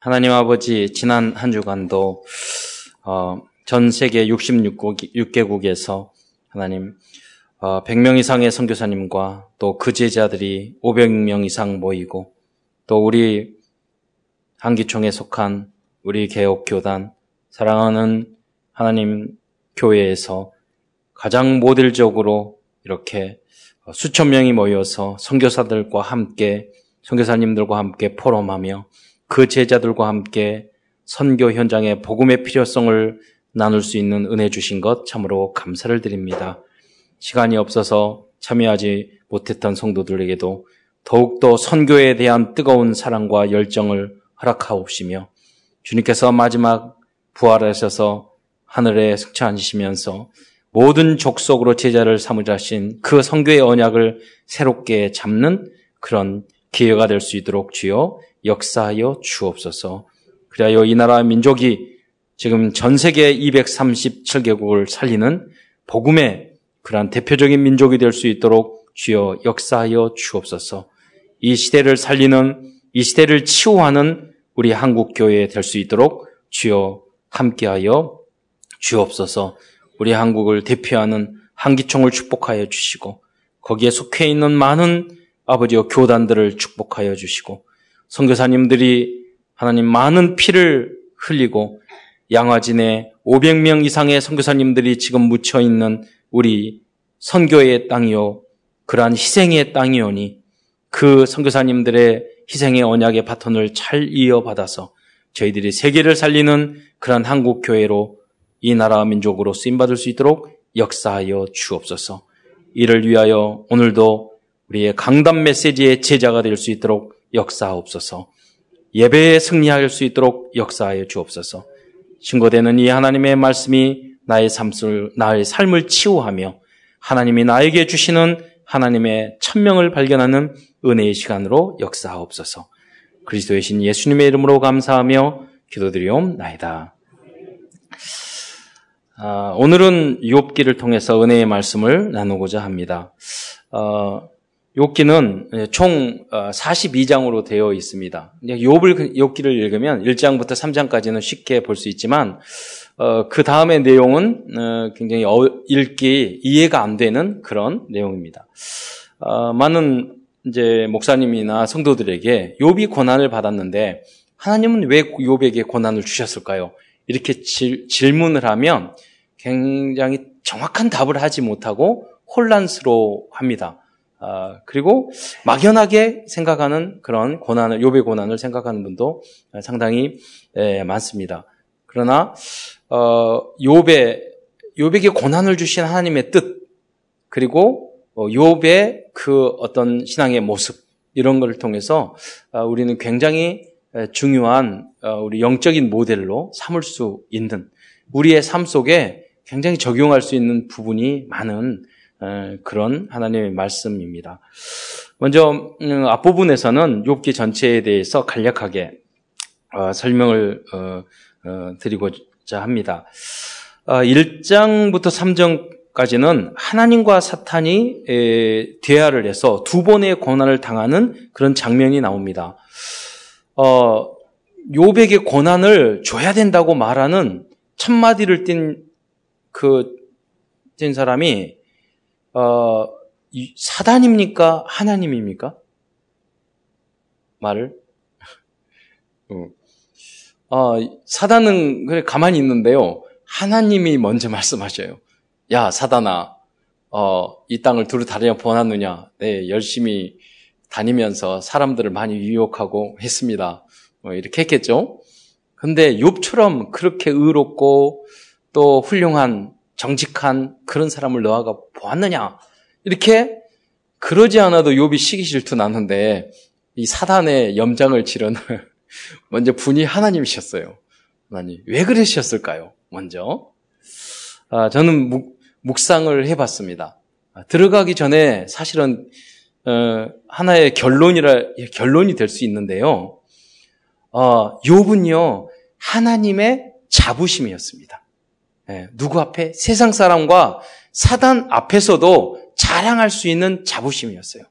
하나님 아버지 지난 한 주간도 어, 전 세계 66개국에서 하나님 어, 100명 이상의 선교사님과 또 그 제자들이 500명 이상 모이고 또 우리 한기총에 속한 우리 개혁교단 사랑하는 하나님 교회에서 가장 모델적으로 이렇게 수천 명이 모여서 선교사들과 함께 선교사님들과 함께 포럼하며 그 제자들과 함께 선교 현장의 복음의 필요성을 나눌 수 있는 은혜 주신 것 참으로 감사를 드립니다. 시간이 없어서 참여하지 못했던 성도들에게도 더욱더 선교에 대한 뜨거운 사랑과 열정을 허락하옵시며 주님께서 마지막 부활하셔서 하늘에 승천하시면서 모든 족속으로 제자를 삼으자신 그 성교의 언약을 새롭게 잡는 그런 기회가 될 수 있도록 주여 역사하여 주옵소서. 그리하여 이 나라 민족이 지금 전 세계 237개국을 살리는 복음의 그러한 대표적인 민족이 될 수 있도록 주여 역사하여 주옵소서. 이 시대를 살리는 이 시대를 치유하는 우리 한국 교회 될 수 있도록 주여 함께하여 주옵소서. 우리 한국을 대표하는 한기총을 축복하여 주시고 거기에 속해 있는 많은 아버지와 교단들을 축복하여 주시고 선교사님들이 하나님 많은 피를 흘리고 양화진에 500명 이상의 선교사님들이 지금 묻혀 있는 우리 선교의 땅이요 그러한 희생의 땅이오니 그 선교사님들의 희생의 언약의 바톤을 잘 이어받아서 저희들이 세계를 살리는 그러한 한국 교회로 이 나라 민족으로 쓰임 받을 수 있도록 역사하여 주옵소서. 이를 위하여 오늘도 우리의 강단 메시지의 제자가 될 수 있도록 역사하옵소서. 예배에 승리할 수 있도록 역사하여 주옵소서. 신고되는 이 하나님의 말씀이 나의 삶을, 나의 삶을 치유하며 하나님이 나에게 주시는 하나님의 천명을 발견하는 은혜의 시간으로 역사하옵소서. 그리스도의 신 예수님의 이름으로 감사하며 기도드리옵나이다. 아, 오늘은 욥기를 통해서 은혜의 말씀을 나누고자 합니다. 어, 욥기는 예, 총 42장으로 어, 되어 있습니다. 욥을 욥기를 읽으면 1장부터 3장까지는 쉽게 볼 수 있지만 어, 그 다음의 내용은 어, 굉장히 읽기 이해가 안 되는 그런 내용입니다. 많은 이제 목사님이나 성도들에게 욥이 고난을 받았는데 하나님은 왜 욥에게 고난을 주셨을까요? 이렇게 질, 질문을 하면 굉장히 정확한 답을 하지 못하고 혼란스러워합니다. 아, 그리고 막연하게 생각하는 그런 고난을 요배 고난을 생각하는 분도 상당히 예, 많습니다. 그러나 어, 요배 요백에 고난을 주신 하나님의 뜻 그리고 어, 요배 그 어떤 신앙의 모습 이런 것을 통해서 어, 우리는 굉장히 중요한 어, 우리 영적인 모델로 삼을 수 있는 우리의 삶 속에 굉장히 적용할 수 있는 부분이 많은 그런 하나님의 말씀입니다. 먼저 음, 앞부분에서는 욥기 전체에 대해서 간략하게 어, 설명을 어, 어, 드리고자 합니다. 1장부터 3장까지는 하나님과 사탄이 대화를 해서 두 번의 고난을 당하는 그런 장면이 나옵니다. 어, 욥에게 고난을 줘야 된다고 말하는 첫 마디를 띈그 뛴 사람이 어, 사단입니까? 하나님입니까? 말을? 어, 어, 사단은 그래 가만히 있는데요. 하나님이 먼저 말씀하셔요. 야, 사단아, 어, 이 땅을 두루 다니며 보았느냐? 네, 열심히 다니면서 사람들을 많이 유혹하고 했습니다. 뭐 이렇게 했겠죠? 근데 욥처럼 그렇게 의롭고 또 훌륭한 정직한 그런 사람을 너아가 보았느냐? 이렇게 그러지 않아도 욥이 시기 질투 나는데 이 사단의 염장을 치르는 먼저 분이 하나님이셨어요. 하나님 왜 그러셨을까요? 먼저 아, 저는 묵, 묵상을 해봤습니다. 아, 들어가기 전에 사실은 어, 하나의 결론이라 결론이 될 수 있는데요. 어, 욥은요 하나님의 자부심이었습니다. 예, 누구 앞에? 세상 사람과 사단 앞에서도 자랑할 수 있는 자부심이었어요.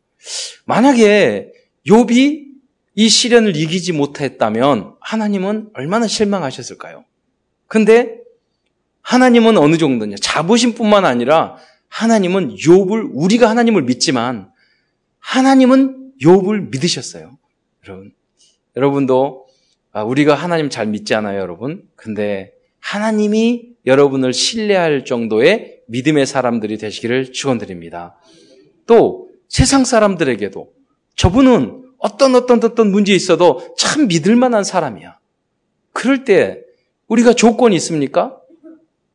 만약에 욥이 이 시련을 이기지 못했다면 하나님은 얼마나 실망하셨을까요? 근데 하나님은 어느 정도냐? 자부심뿐만 아니라 하나님은 욥을 우리가 하나님을 믿지만 하나님은 욥을 믿으셨어요. 여러분. 여러분도 아, 우리가 하나님 잘 믿지 않아요, 여러분? 근데 하나님이 여러분을 신뢰할 정도의 믿음의 사람들이 되시기를 축원드립니다. 또 세상 사람들에게도 저분은 어떤 어떤 어떤 문제 있어도 참 믿을 만한 사람이야. 그럴 때 우리가 조건이 있습니까?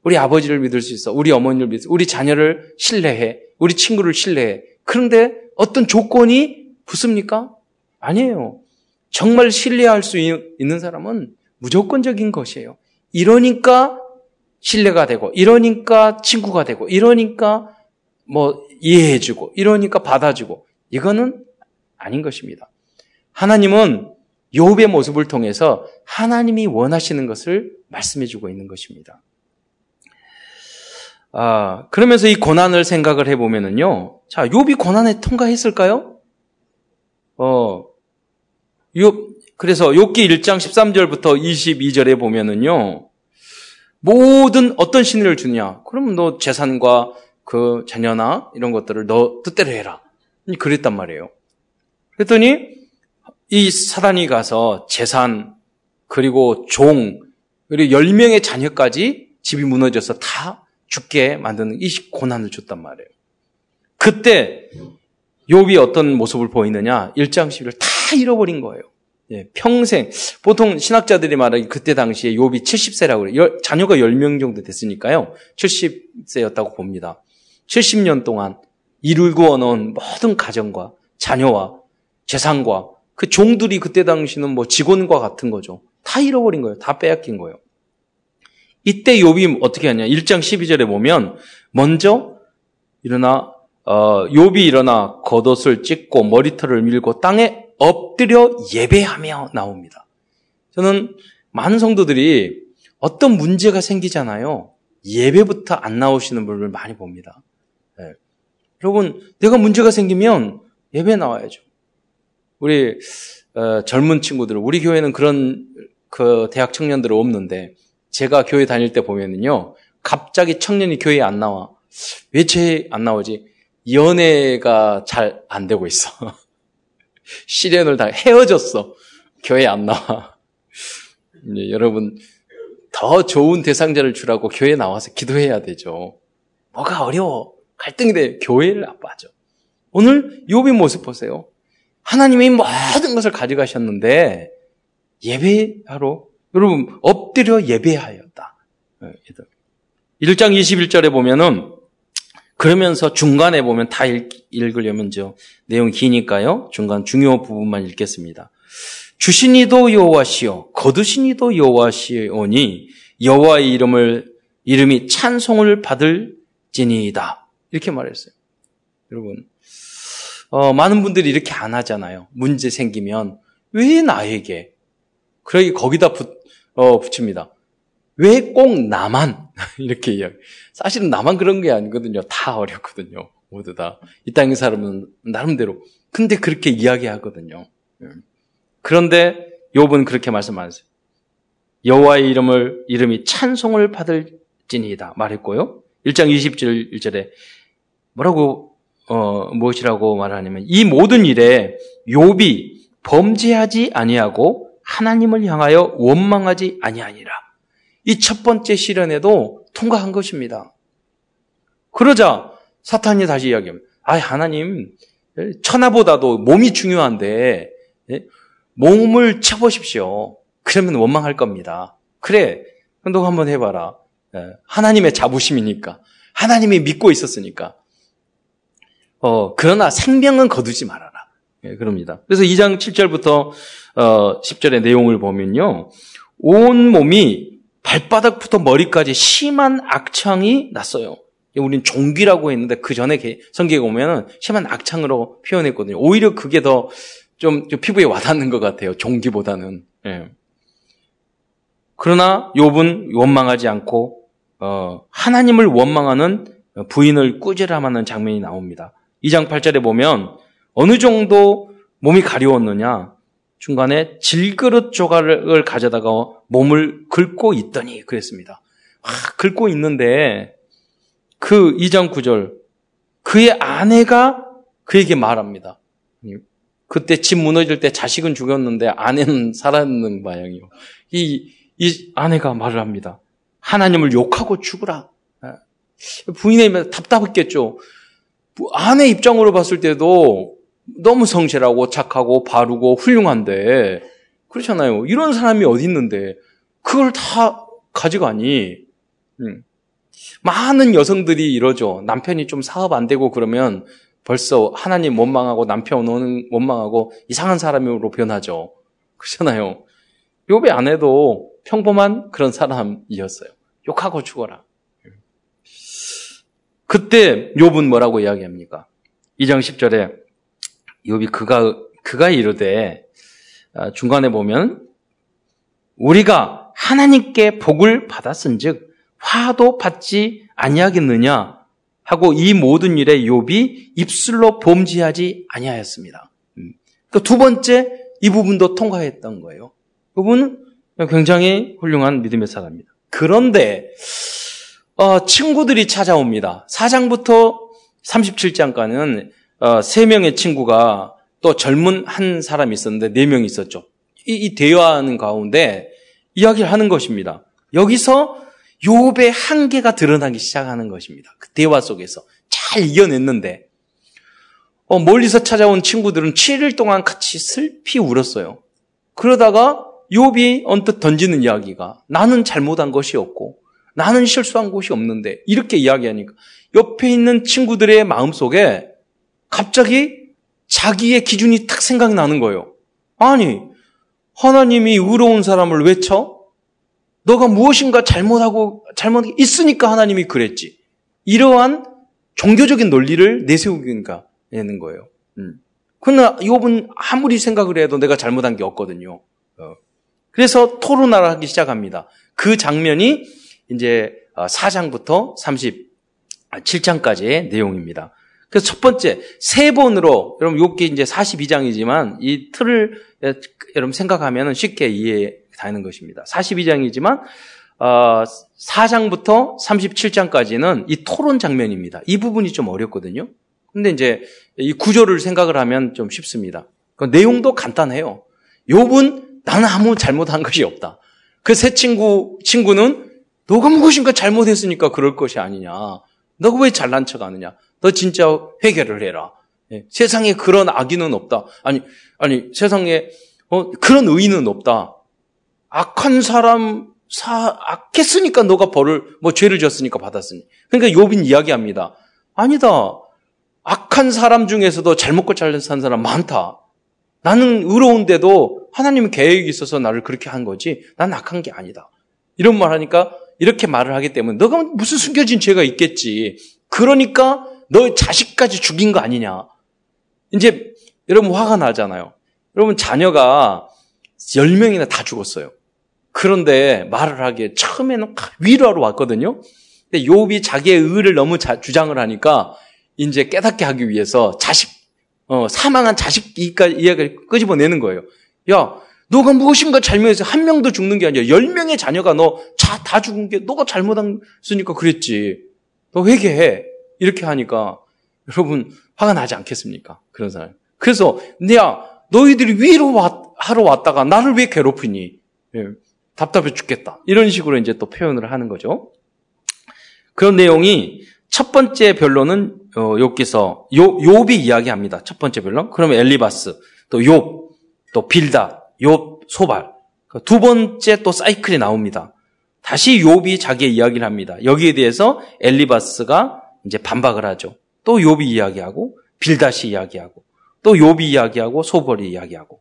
우리 아버지를 믿을 수 있어. 우리 어머니를 믿어. 우리 자녀를 신뢰해. 우리 친구를 신뢰해. 그런데 어떤 조건이 붙습니까? 아니에요. 정말 신뢰할 수 있는 사람은 무조건적인 것이에요. 이러니까 신뢰가 되고, 이러니까 친구가 되고, 이러니까 뭐 이해해주고, 이러니까 받아주고, 이거는 아닌 것입니다. 하나님은 욥의 모습을 통해서 하나님이 원하시는 것을 말씀해주고 있는 것입니다. 아, 그러면서 이 고난을 생각을 해보면은요. 자, 욥이 고난에 통과했을까요? 어, 욥, 그래서 욥기 1장 13절부터 22절에 보면은요. 모든 어떤 신뢰를 주냐? 그러면 너 재산과 그 자녀나 이런 것들을 너 뜻대로 해라. 그랬단 말이에요. 그랬더니 이 사단이 가서 재산 그리고 종 그리고 10명의 자녀까지 집이 무너져서 다 죽게 만드는 이 고난을 줬단 말이에요. 그때 욥이 어떤 모습을 보이느냐? 1장 10을 다 잃어버린 거예요. 예, 평생 보통 신학자들이 말하기 그때 당시에 욥이 70세라고 그래요. 자녀가 10명 정도 됐으니까요. 70세였다고 봅니다. 70년 동안 이루고 놓은 모든 가정과 자녀와 재산과 그 종들이 그때 당시는 뭐 직원과 같은 거죠. 다 잃어버린 거예요. 다 빼앗긴 거예요. 이때 욥이 어떻게 하냐? 1장 12절에 보면 먼저 일어나 어, 욥이 일어나 겉옷을 찢고 머리털을 밀고 땅에 엎드려 예배하며 나옵니다. 저는 많은 성도들이 어떤 문제가 생기잖아요. 예배부터 안 나오시는 분을 많이 봅니다. 네. 여러분, 내가 문제가 생기면 예배 나와야죠. 우리 어, 젊은 친구들, 우리 교회는 그런 그 대학 청년들은 없는데 제가 교회 다닐 때 보면은요, 갑자기 청년이 교회에 안 나와. 왜 쟤 안 나오지? 연애가 잘 안 되고 있어. 시련을 다 헤어졌어. 교회 안 나와. 이제 여러분 더 좋은 대상자를 주라고 교회 나와서 기도해야 되죠. 뭐가 어려워. 갈등이 돼. 교회를 안 빠져. 오늘 욥의 모습 보세요. 하나님이 모든 것을 가져가셨는데 예배하러 여러분 엎드려 예배하였다. 1장 21절에 보면은 그러면서 중간에 보면 다 읽, 읽으려면 저 내용이 기니까요. 중간 중요 부분만 읽겠습니다. 주신 이도 여호와시요 거두신 이도 여호와시오니 여호와의 이름을 이름이 찬송을 받을 지니이다. 이렇게 말했어요. 여러분 어, 많은 분들이 이렇게 안 하잖아요. 문제 생기면 왜 나에게? 그러기 거기다 붙, 어, 붙입니다. 왜 꼭 나만? 이렇게 이야기. 사실은 나만 그런 게 아니거든요. 다 어렵거든요. 모두 다. 이 땅의 사람은 나름대로. 근데 그렇게 이야기하거든요. 예. 그런데 욥은 그렇게 말씀하세요. 여호와의 이름을 이름이 찬송을 받을 진이다 말했고요. 1장 20절 1절에 뭐라고 어, 무엇이라고 말하냐면 이 모든 일에 욥이 범죄하지 아니하고 하나님을 향하여 원망하지 아니하니라. 이 첫 번째 시련에도 통과한 것입니다. 그러자 사탄이 다시 이야기합니다. 아, 하나님, 천하보다도 몸이 중요한데, 예? 몸을 쳐보십시오. 그러면 원망할 겁니다. 그래, 너 한번 해봐라. 예, 하나님의 자부심이니까. 하나님이 믿고 있었으니까. 어, 그러나 생명은 거두지 말아라. 예, 그럽니다. 그래서 2장 7절부터 어, 10절의 내용을 보면요. 온 몸이 발바닥부터 머리까지 심한 악창이 났어요. 우리는 종기라고 했는데 그 전에 성경에 보면은 심한 악창으로 표현했거든요. 오히려 그게 더 좀 피부에 와닿는 것 같아요. 종기보다는. 예. 그러나 욥은 원망하지 않고 어, 하나님을 원망하는 부인을 꾸지람하는 장면이 나옵니다. 2장 8절에 보면 어느 정도 몸이 가려웠느냐 중간에 질그릇 조각을 가져다가 몸을 긁고 있더니 그랬습니다. 아, 긁고 있는데 그 2장 9절 그의 아내가 그에게 말합니다. 그때 집 무너질 때 자식은 죽였는데 아내는 살았는 모양이요. 이, 이 아내가 말을 합니다. 하나님을 욕하고 죽으라. 아, 부인이 답답했겠죠. 아내 입장으로 봤을 때도 너무 성실하고 착하고 바르고 훌륭한데 그렇잖아요. 이런 사람이 어디 있는데 그걸 다 가져가니 음. 많은 여성들이 이러죠. 남편이 좀 사업 안 되고 그러면 벌써 하나님 원망하고 남편 원망하고 이상한 사람으로 변하죠. 그렇잖아요. 요배 아내도 평범한 그런 사람이었어요. 욕하고 죽어라. 그때 욥은 뭐라고 이야기합니까? 2장 10절에 욥이 그가 그가 이르되 아, 중간에 보면 우리가 하나님께 복을 받았은즉 화도 받지 아니하겠느냐 하고 이 모든 일에 욥이 입술로 범죄하지 아니하였습니다. 음. 그두 번째 이 부분도 통과했던 거예요. 그분은 굉장히 훌륭한 믿음의 사람입니다. 그런데 어, 친구들이 찾아옵니다. 4장부터 37장까지는 어, 3명의 친구가 또 젊은 한 사람이 있었는데 4명이 있었죠. 이, 이 대화하는 가운데 이야기를 하는 것입니다. 여기서 욥의 한계가 드러나기 시작하는 것입니다. 그 대화 속에서 잘 이겨냈는데 어, 멀리서 찾아온 친구들은 7일 동안 같이 슬피 울었어요. 그러다가 욥이 언뜻 던지는 이야기가 나는 잘못한 것이 없고 나는 실수한 것이 없는데 이렇게 이야기하니까 옆에 있는 친구들의 마음속에 갑자기 자기의 기준이 탁 생각이 나는 거예요. 아니 하나님이 의로운 사람을 외쳐 너가 무엇인가 잘못하고 잘못 있으니까 하나님이 그랬지. 이러한 종교적인 논리를 내세우기가 되는 거예요. 음. 그러나 욥은 아무리 생각을 해도 내가 잘못한 게 없거든요. 어. 그래서 토론을 하기 시작합니다. 그 장면이 이제 4장부터 어, 37장까지의 내용입니다. 그래서 첫 번째 세 번으로 여러분 욥기 이제 42장이지만 이 틀을 여러분 생각하면 쉽게 이해 다는 것입니다. 42장이지만 어, 4장부터 37장까지는 이 토론 장면입니다. 이 부분이 좀 어렵거든요. 근데 이제 이 구조를 생각을 하면 좀 쉽습니다. 그 내용도 간단해요. 욥은 나는 아무 잘못한 것이 없다. 그 새 친구 친구는 너가 무엇인가 잘못했으니까 그럴 것이 아니냐. 너가 왜 잘난 척 하느냐. 너 진짜 회개를 해라. 예, 세상에 그런 악인은 없다. 아니 아니 세상에 어, 그런 의인은 없다. 악한 사람 사 악했으니까 너가 벌을 뭐 죄를 졌으니까 받았으니. 그러니까 욥인 이야기합니다. 아니다. 악한 사람 중에서도 잘 먹고 잘 산 사람 많다. 나는 의로운데도 하나님 계획이 있어서 나를 그렇게 한 거지. 난 악한 게 아니다. 이런 말 하니까 이렇게 말을 하기 때문에 너가 무슨 숨겨진 죄가 있겠지. 그러니까 너 자식까지 죽인 거 아니냐. 이제 여러분 화가 나잖아요. 여러분 자녀가 10명이나 다 죽었어요. 그런데 말을 하기에 처음에는 위로하러 왔거든요. 근데 욥이 자기의 의를 너무 자, 주장을 하니까 이제 깨닫게 하기 위해서 자식 어, 사망한 자식 이야기를 끄집어내는 거예요. 야, 너가 무엇인가 잘못해서 한 명도 죽는 게 아니라 열 명의 자녀가 너 다 죽은 게 너가 잘못했으니까 그랬지. 너 회개해. 이렇게 하니까 여러분 화가 나지 않겠습니까? 그런 사람. 그래서 야, 너희들이 위로하러 왔다가 나를 왜 괴롭히니? 예. 답답해 죽겠다. 이런 식으로 이제 또 표현을 하는 거죠. 그런 내용이 첫 번째 변론은 어, 여기서 요 욥이 이야기합니다. 첫 번째 변론. 그러면 엘리바스, 또 욥, 또 빌다, 욥, 소발. 그두 번째 또 사이클이 나옵니다. 다시 욥이 자기의 이야기를 합니다. 여기에 대해서 엘리바스가 이제 반박을 하죠. 또 욥이 이야기하고 빌다시 이야기하고 또 욥이 이야기하고 소벌이 이야기하고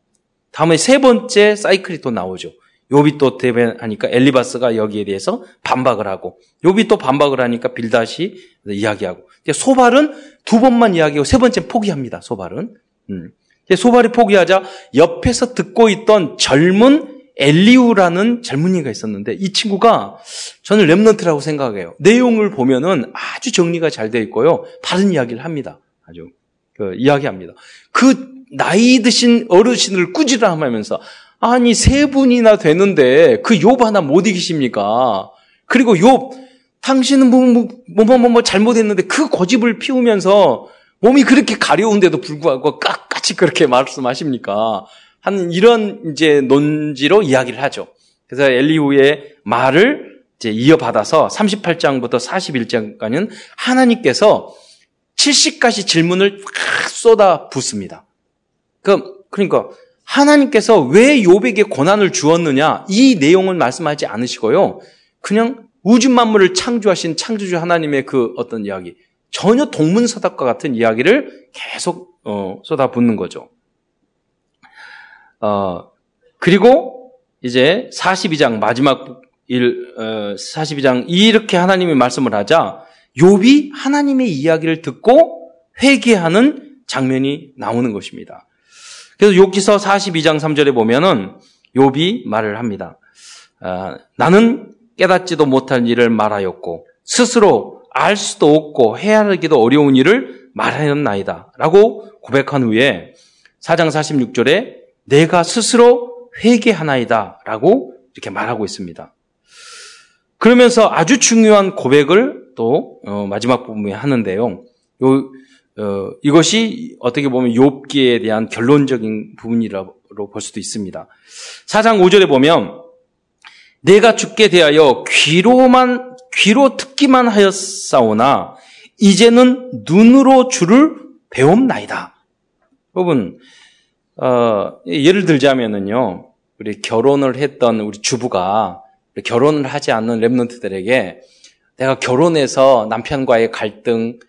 다음에 세 번째 사이클이 또 나오죠. 요비 또 대변하니까 엘리바스가 여기에 대해서 반박을 하고 요비 또 반박을 하니까 빌다시 이야기하고 소발은 두 번만 이야기하고 세 번째 포기합니다. 소발은 음. 소발이 포기하자 옆에서 듣고 있던 젊은 엘리우라는 젊은이가 있었는데 이 친구가 저는 랩런트라고 생각해요. 내용을 보면은 아주 정리가 잘 되어 있고요. 바른 이야기를 합니다. 아주 그 이야기합니다. 그 나이 드신 어르신을 꾸지람하면서 아니 세 분이나 되는데 그 욥 하나 못 이기십니까? 그리고 욥 당신은 뭐뭐뭐 뭐, 뭐, 뭐, 뭐, 잘못했는데 그 고집을 피우면서 몸이 그렇게 가려운데도 불구하고 깍같이 그렇게 말씀하십니까? 하는 이런 이제 논지로 이야기를 하죠. 그래서 엘리후의 말을 이제 이어받아서 38장부터 41장까지는 하나님께서 70가지 질문을 확 쏟아 붓습니다. 그, 그러니까 하나님께서 왜 요백에 고난을 주었느냐 이 내용을 말씀하지 않으시고요. 그냥 우주 만물을 창조하신 창조주 하나님의 그 어떤 이야기 전혀 동문서답과 같은 이야기를 계속 어, 쏟아붓는 거죠. 어, 그리고 이제 42장 마지막 일 어, 42장 이렇게 하나님이 말씀을 하자 욥이 하나님의 이야기를 듣고 회개하는 장면이 나오는 것입니다. 그래서 욥기서 42장 3절에 보면은 욥이 말을 합니다. 아, 나는 깨닫지도 못할 일을 말하였고 스스로 알 수도 없고 헤아리기도 어려운 일을 말하였나이다. 라고 고백한 후에 4장 46절에 내가 스스로 회개하나이다. 라고 이렇게 말하고 있습니다. 그러면서 아주 중요한 고백을 또 어, 마지막 부분에 하는데요. 요, 어, 이것이 어떻게 보면 욥기에 대한 결론적인 부분이라고 볼 수도 있습니다. 4장 5절에 보면 내가 죽게 대하여 귀로만 귀로 듣기만 하였사오나 이제는 눈으로 주를 배움나이다. 여러분 어, 예를 들자면은요. 우리 결혼을 했던 우리 주부가 결혼을 하지 않는 랩런트들에게 내가 결혼해서 남편과의 갈등,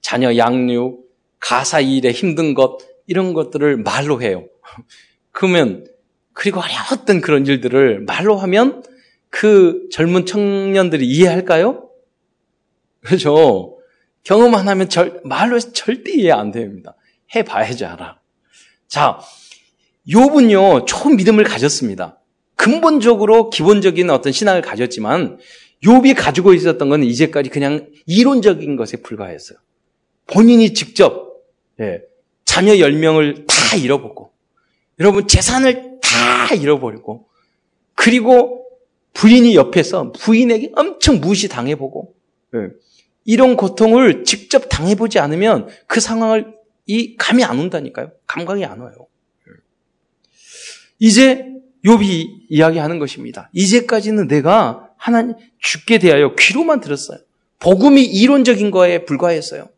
자녀 양육, 가사 일에 힘든 것, 이런 것들을 말로 해요. 그러면, 그리고 어려웠던 그런 일들을 말로 하면 그 젊은 청년들이 이해할까요? 그렇죠. 경험 안 하면 절, 말로 해서 절대 이해 안 됩니다. 해봐야지 알아. 자, 욥은요, 좋은 믿음을 가졌습니다. 근본적으로 기본적인 어떤 신앙을 가졌지만, 욥이 가지고 있었던 건 이제까지 그냥 이론적인 것에 불과했어요. 본인이 직접 예, 자녀 10명을 다 잃어보고 여러분 재산을 다 잃어버리고 그리고 부인이 옆에서 부인에게 엄청 무시당해보고 예, 이런 고통을 직접 당해보지 않으면 그 상황을 이 감이 안 온다니까요. 감각이 안 와요. 예. 이제 욥이 이야기하는 것입니다. 이제까지는 내가 하나님 죽게 대하여 귀로만 들었어요. 복음이 이론적인 거에 불과했어요.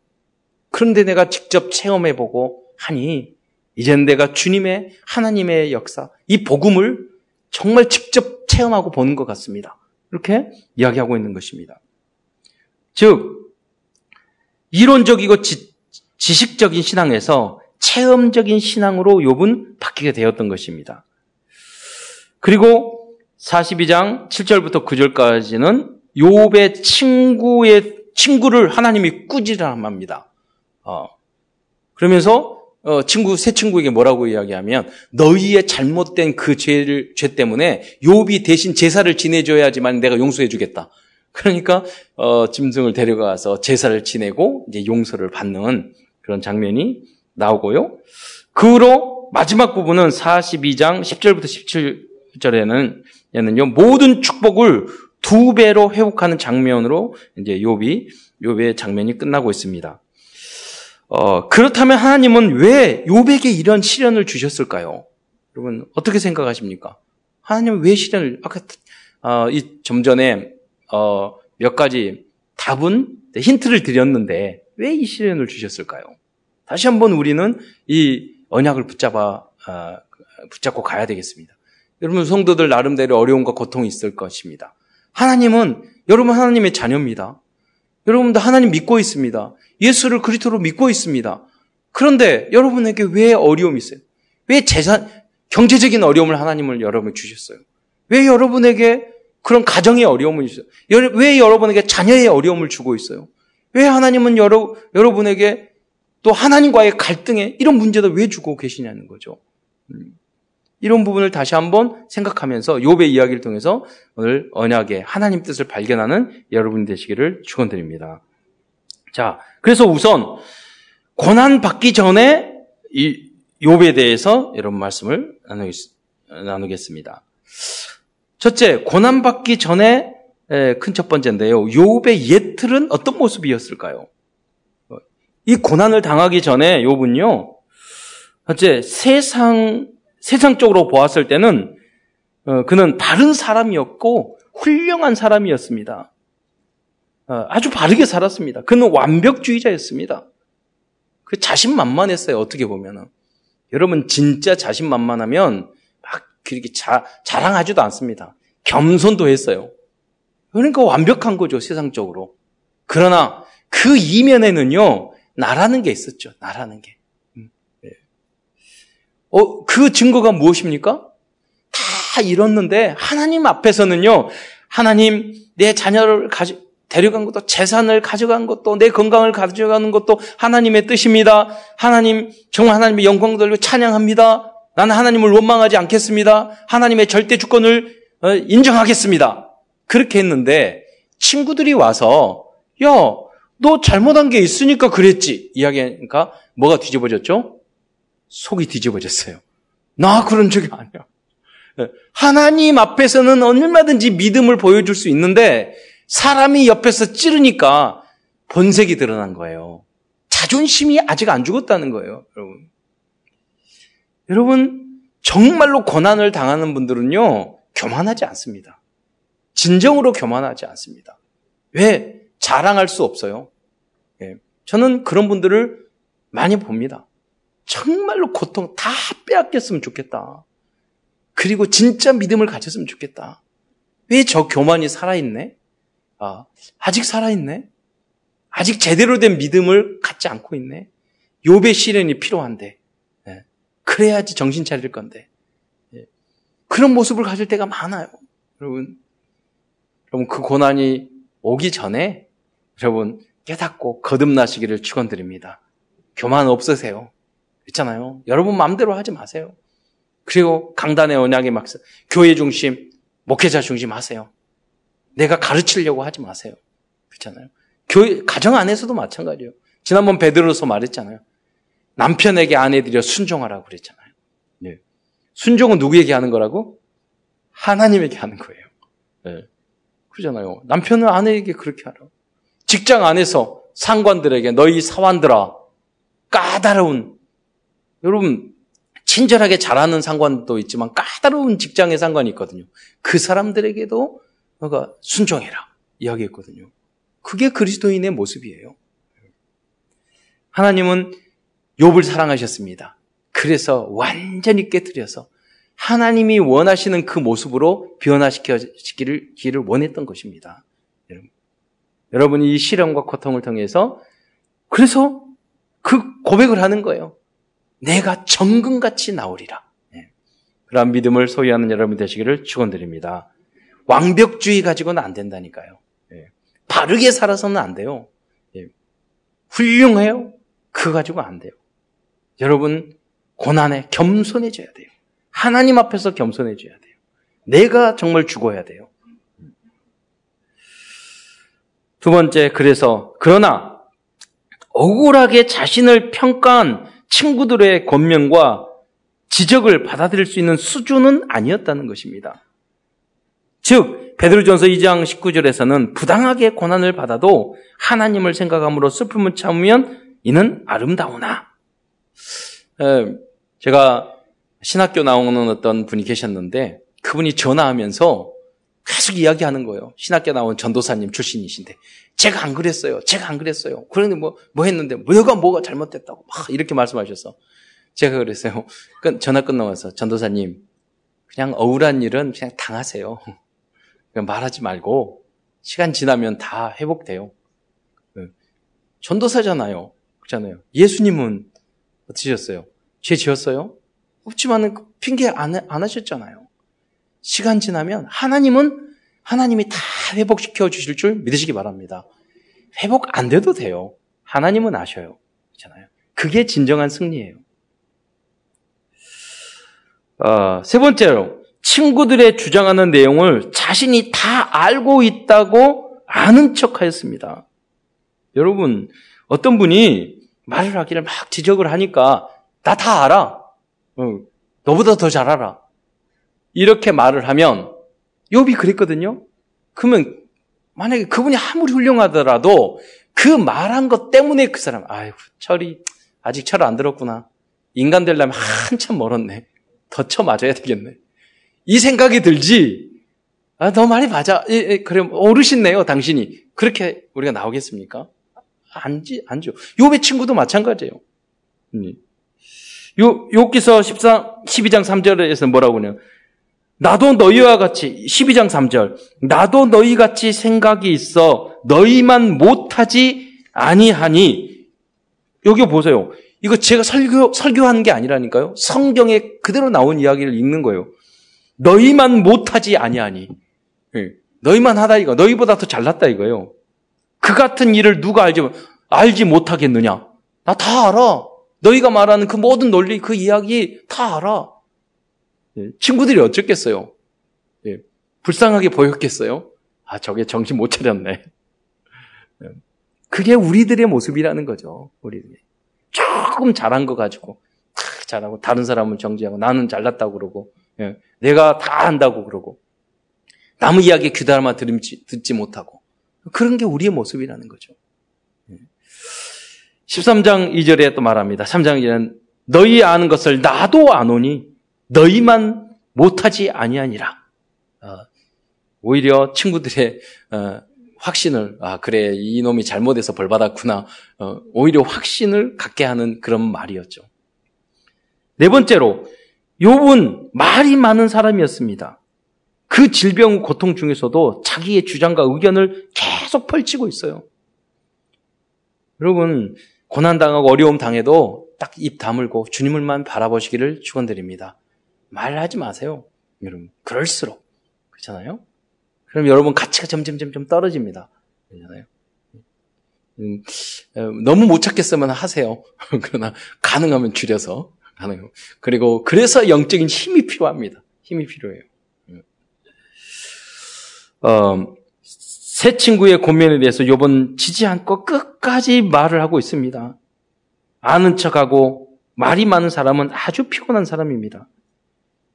그런데 내가 직접 체험해 보고 하니 이젠 내가 주님의 하나님의 역사, 이 복음을 정말 직접 체험하고 보는 것 같습니다. 이렇게 이야기하고 있는 것입니다. 즉 이론적이고 지, 지식적인 신앙에서 체험적인 신앙으로 욥은 바뀌게 되었던 것입니다. 그리고 42장 7절부터 9절까지는 욥의 친구의 친구를 하나님이 꾸지람합니다. 어, 그러면서 어, 친구 새 친구에게 뭐라고 이야기하면 너희의 잘못된 그 죄를 죄 때문에 욥이 대신 제사를 지내줘야지만 내가 용서해주겠다. 그러니까 어, 짐승을 데려가서 제사를 지내고 이제 용서를 받는 그런 장면이 나오고요. 그 후로 마지막 부분은 42장 10절부터 17절에는 얘는요 모든 축복을 두 배로 회복하는 장면으로 이제 욥이 욥의 장면이 끝나고 있습니다. 어, 그렇다면 하나님은 왜 욥에게 이런 시련을 주셨을까요? 여러분 어떻게 생각하십니까? 하나님은 왜 시련을 아까 어, 이좀 전에 어, 몇 가지 답은 힌트를 드렸는데 왜 이 시련을 주셨을까요? 다시 한번 우리는 이 언약을 붙잡아 어, 붙잡고 가야 되겠습니다. 여러분 성도들 나름대로 어려움과 고통이 있을 것입니다. 하나님은 여러분 하나님의 자녀입니다. 여러분도 하나님 믿고 있습니다. 예수를 그리스도로 믿고 있습니다. 그런데 여러분에게 왜 어려움이 있어요? 왜 재산 경제적인 어려움을 하나님을 여러분 주셨어요? 왜 여러분에게 그런 가정의 어려움을 주어요? 왜 여러분에게 자녀의 어려움을 주고 있어요? 왜 하나님은 여러, 여러분에게 또 하나님과의 갈등에 이런 문제도 왜 주고 계시냐는 거죠. 음. 이런 부분을 다시 한번 생각하면서 욥의 이야기를 통해서 오늘 언약의 하나님 뜻을 발견하는 여러분 되시기를 축원드립니다. 자, 그래서 우선 고난 받기 전에 이 욥에 대해서 여러분 말씀을 나누겠습니다. 첫째, 고난 받기 전에 큰 첫 번째인데요. 욥의 옛틀은 어떤 모습이었을까요? 이 고난을 당하기 전에 욥은요. 첫째, 세상 세상적으로 보았을 때는 어, 그는 바른 사람이었고 훌륭한 사람이었습니다. 어, 아주 바르게 살았습니다. 그는 완벽주의자였습니다. 그 자신만만했어요. 어떻게 보면은. 여러분 진짜 자신만만하면 막 그렇게 자, 자랑하지도 않습니다. 겸손도 했어요. 그러니까 완벽한 거죠, 세상적으로. 그러나 그 이면에는요, 나라는 게 있었죠. 나라는 게. 음, 예. 어, 그 증거가 무엇입니까? 다 잃었는데 하나님 앞에서는요. 하나님 내 자녀를 가지 데려간 것도 재산을 가져간 것도 내 건강을 가져가는 것도 하나님의 뜻입니다. 하나님 정말 하나님의 영광 돌리고 찬양합니다. 나는 하나님을 원망하지 않겠습니다. 하나님의 절대 주권을 어, 인정하겠습니다. 그렇게 했는데 친구들이 와서 야, 너 잘못한 게 있으니까 그랬지. 이야기하니까 뭐가 뒤집어졌죠? 속이 뒤집어졌어요. 나 그런 적이 아니야. 하나님 앞에서는 얼마든지 믿음을 보여줄 수 있는데 사람이 옆에서 찌르니까 본색이 드러난 거예요. 자존심이 아직 안 죽었다는 거예요, 여러분. 여러분, 정말로 고난을 당하는 분들은요, 교만하지 않습니다. 진정으로 교만하지 않습니다. 왜? 자랑할 수 없어요. 예. 저는 그런 분들을 많이 봅니다. 정말로 고통 다 빼앗겼으면 좋겠다. 그리고 진짜 믿음을 가졌으면 좋겠다. 왜 저 교만이 살아있네? 아, 아직 살아있네? 아직 제대로 된 믿음을 갖지 않고 있네? 요배 시련이 필요한데. 예. 그래야지 정신 차릴 건데. 예. 그런 모습을 가질 때가 많아요. 여러분. 여러분, 그 고난이 오기 전에 여러분 깨닫고 거듭나시기를 축원드립니다. 교만 없으세요. 있잖아요. 여러분 마음대로 하지 마세요. 그리고 강단의 언약의 막사, 교회 중심, 목회자 중심 하세요. 내가 가르치려고 하지 마세요. 그렇잖아요. 교회, 가정 안에서도 마찬가지예요. 지난번 베드로서 말했잖아요. 남편에게 아내들여 순종하라고 그랬잖아요. 네. 순종은 누구에게 하는 거라고? 하나님에게 하는 거예요. 네. 그러잖아요. 남편은 아내에게 그렇게 하라. 직장 안에서 상관들에게 너희 사관들아 까다로운 여러분 친절하게 잘하는 상관도 있지만 까다로운 직장의 상관이 있거든요. 그 사람들에게도 너가 순종해라 이야기했거든요. 그게 그리스도인의 모습이에요. 하나님은 욥을 사랑하셨습니다. 그래서 완전히 깨뜨려서 하나님이 원하시는 그 모습으로 변화시키기를 기를 원했던 것입니다. 여러분. 여러분이 이 실험과 고통을 통해서 그래서 그 고백을 하는 거예요. 내가 정금같이 나오리라. 네. 그러한 믿음을 소유하는 여러분 되시기를 축원드립니다. 완벽주의 가지고는 안 된다니까요. 네. 바르게 살아서는 안 돼요. 네. 훌륭해요. 그거 가지고 안 돼요. 여러분 고난에 겸손해져야 돼요. 하나님 앞에서 겸손해져야 돼요. 내가 정말 죽어야 돼요. 두 번째, 그래서, 그러나, 억울하게 자신을 평가한 친구들의 권면과 지적을 받아들일 수 있는 수준은 아니었다는 것입니다. 즉 베드로전서 2장 19절에서는 부당하게 고난을 받아도 하나님을 생각함으로 슬픔을 참으면 이는 아름다우나. 제가 신학교 나오는 어떤 분이 계셨는데 그분이 전화하면서 계속 이야기하는 거예요. 신학교 나온 전도사님 출신이신데 제가 안 그랬어요. 제가 안 그랬어요. 그런데 뭐, 뭐 했는데, 뭐가 뭐가 잘못됐다고 막 이렇게 말씀하셔서 제가 그랬어요. 전화 끝나와서 전도사님, 그냥 억울한 일은 그냥 당하세요. 말하지 말고 시간 지나면 다 회복돼요. 그 전도사잖아요. 그렇잖아요. 예수님은 어떠셨어요? 죄 지었어요? 없지만은 핑계 안, 안 하셨잖아요. 시간 지나면 하나님은 하나님이 다 회복시켜 주실 줄 믿으시기 바랍니다. 회복 안 돼도 돼요. 하나님은 아셔요. 그렇잖아요. 그게 진정한 승리예요. 어, 세 번째로 친구들의 주장하는 내용을 자신이 다 알고 있다고 아는 척하였습니다. 여러분 어떤 분이 말을 하기를 막 지적을 하니까 나 다 알아. 어, 너보다 더 잘 알아. 이렇게 말을 하면 욥이 그랬거든요. 그러면 만약에 그분이 아무리 훌륭하더라도 그 말한 것 때문에 그 사람 아이고 철이 아직 철 안 들었구나. 인간 되려면 한참 멀었네. 더 쳐 맞아야 되겠네. 이 생각이 들지. 아, 너 말이 맞아. 예, 예, 그래, 어르신네요, 당신이. 그렇게 우리가 나오겠습니까? 안지, 안죠. 요배 친구도 마찬가지예요. 음. 요, 요기서 14, 12장 3절에서 뭐라고 하냐. 나도 너희와 같이, 12장 3절. 나도 너희 같이 생각이 있어 너희만 못하지 아니하니. 여기 보세요. 이거 제가 설교, 설교하는 게 아니라니까요. 성경에 그대로 나온 이야기를 읽는 거예요. 너희만 못하지 아니하니. 네. 너희만 하다 이거. 너희보다 더 잘났다 이거예요. 그 같은 일을 누가 알지, 알지 못하겠느냐? 나 다 알아. 너희가 말하는 그 모든 논리, 그 이야기 다 알아. 네. 친구들이 어쩌겠어요? 네. 불쌍하게 보였겠어요? 아, 저게 정신 못 차렸네. 네. 그게 우리들의 모습이라는 거죠. 우리들이. 조금 잘한 거 가지고 탁 잘하고 다른 사람은 정지하고 나는 잘났다고 그러고 예, 내가 다 한다고 그러고 남의 이야기 귀담아 듣지, 듣지 못하고 그런 게 우리의 모습이라는 거죠. 13장 예. 2절에 또 말합니다. 3장 2절은 너희 아는 것을 나도 아노니 너희만 못하지 아니하니라. 어, 오히려 친구들의 어, 확신을 아 그래 이 놈이 잘못해서 벌 받았구나 어, 오히려 확신을 갖게 하는 그런 말이었죠. 네 번째로 욥은 말이 많은 사람이었습니다. 그 질병 고통 중에서도 자기의 주장과 의견을 계속 펼치고 있어요. 여러분 고난 당하고 어려움 당해도 딱 입 다물고 주님을만 바라보시기를 축원드립니다. 말하지 마세요. 여러분 그럴수록 그렇잖아요. 그럼 여러분 가치가 점점 점점 떨어집니다. 그렇잖아요. 음, 너무 못 찾겠으면 하세요. 그러나 가능하면 줄여서 가능. 그리고 그래서 영적인 힘이 필요합니다. 힘이 필요해요. 음. 어, 새 친구의 고민에 대해서 요번 지지 않고 끝까지 말을 하고 있습니다. 아는 척하고 말이 많은 사람은 아주 피곤한 사람입니다.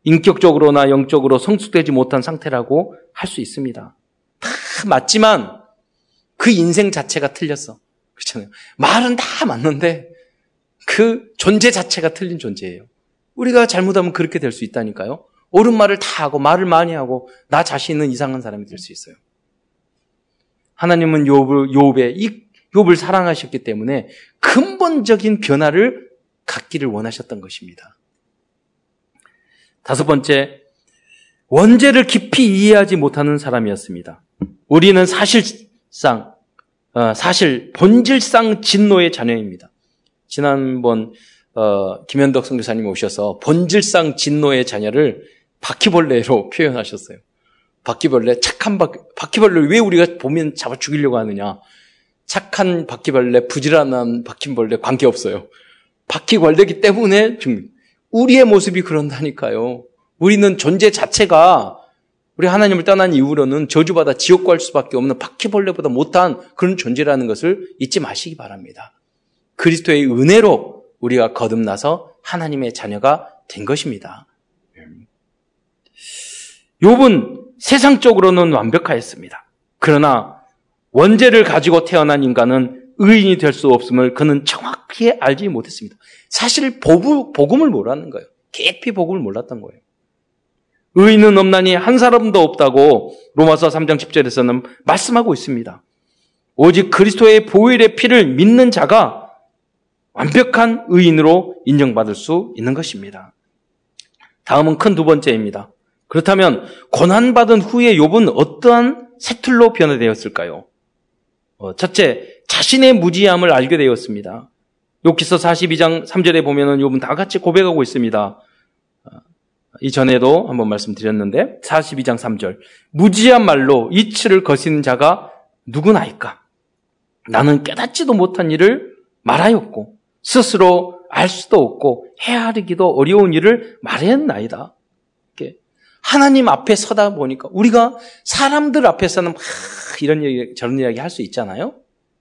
인격적으로나 영적으로 성숙되지 못한 상태라고 할 수 있습니다. 다 맞지만 그 인생 자체가 틀렸어. 그렇잖아요. 말은 다 맞는데 그 존재 자체가 틀린 존재예요. 우리가 잘못하면 그렇게 될 수 있다니까요. 옳은 말을 다 하고 말을 많이 하고 나 자신은 이상한 사람이 될 수 있어요. 하나님은 욥을 욥의 이 욥을 사랑하셨기 때문에 근본적인 변화를 갖기를 원하셨던 것입니다. 다섯 번째, 원죄를 깊이 이해하지 못하는 사람이었습니다. 우리는 사실상, 어, 사실 본질상 진노의 자녀입니다. 지난번 어, 김현덕 선교사님 오셔서 본질상 진노의 자녀를 바퀴벌레로 표현하셨어요. 바퀴벌레, 착한 바퀴, 바퀴벌레를 왜 우리가 보면 잡아 죽이려고 하느냐? 착한 바퀴벌레, 부지런한 바퀴벌레 관계없어요. 바퀴벌레기 때문에 죽는. 우리의 모습이 그런다니까요. 우리는 존재 자체가 우리 하나님을 떠난 이후로는 저주받아 지옥 갈 수밖에 없는 바퀴벌레보다 못한 그런 존재라는 것을 잊지 마시기 바랍니다. 그리스도의 은혜로 우리가 거듭나서 하나님의 자녀가 된 것입니다. 욥은 세상적으로는 완벽하였습니다. 그러나 원죄를 가지고 태어난 인간은 의인이 될 수 없음을 그는 정확히 알지 못했습니다. 사실 복음을 몰랐는 거예요. 깊이 복음을 몰랐던 거예요. 의인은 없나니 한 사람도 없다고 로마서 3장 10절에서는 말씀하고 있습니다. 오직 그리스도의 보혈의 피를 믿는 자가 완벽한 의인으로 인정받을 수 있는 것입니다. 다음은 큰 두 번째입니다. 그렇다면 고난받은 후에 욥은 어떠한 새틀로 변화되었을까요? 어, 첫째, 자신의 무지함을 알게 되었습니다. 욕기서 42장 3절에 보면은 욥은 다 같이 고백하고 있습니다. 이전에도 한번 말씀드렸는데 42장 3절 무지한 말로 이치를 거시는 자가 누구나이까 나는 깨닫지도 못한 일을 말하였고 스스로 알 수도 없고 헤아리기도 어려운 일을 말했나이다. 하나님 앞에 서다 보니까 우리가 사람들 앞에서는 이런 얘기 저런 이야기 할 수 있잖아요.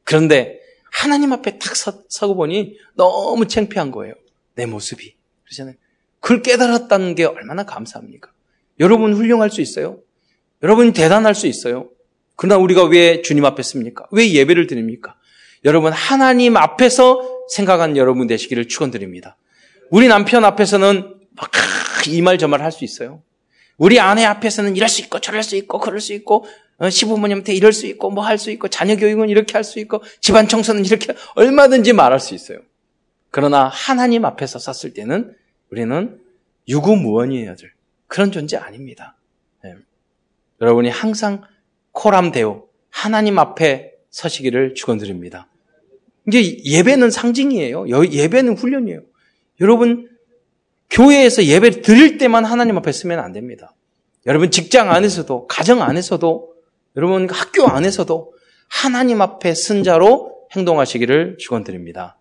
그런데 하나님 앞에 탁 서, 서고 보니 너무 창피한 거예요. 내 모습이. 그러잖아요. 그걸 깨달았다는 게 얼마나 감사합니까? 여러분 훌륭할 수 있어요. 여러분 대단할 수 있어요. 그러나 우리가 왜 주님 앞에 습니까? 왜 예배를 드립니까? 여러분 하나님 앞에서 생각한 여러분 되시기를 축원드립니다. 우리 남편 앞에서는 이말 저 말 할 수 있어요. 우리 아내 앞에서는 이럴 수 있고 저럴 수 있고 그럴 수 있고 어, 시부모님한테 이럴 수 있고 뭐 할 수 있고 자녀 교육은 이렇게 할 수 있고 집안 청소는 이렇게 얼마든지 말할 수 있어요. 그러나 하나님 앞에서 섰을 때는 우리는 유구무원이에요. 그런 존재 아닙니다. 네. 여러분이 항상 코람되어 하나님 앞에 서시기를 축원드립니다. 이제 예배는 상징이에요. 예배는 훈련이에요. 여러분 교회에서 예배 드릴 때만 하나님 앞에 쓰면 안 됩니다. 여러분 직장 안에서도 가정 안에서도 여러분 학교 안에서도 하나님 앞에 쓴 자로 행동하시기를 축원드립니다.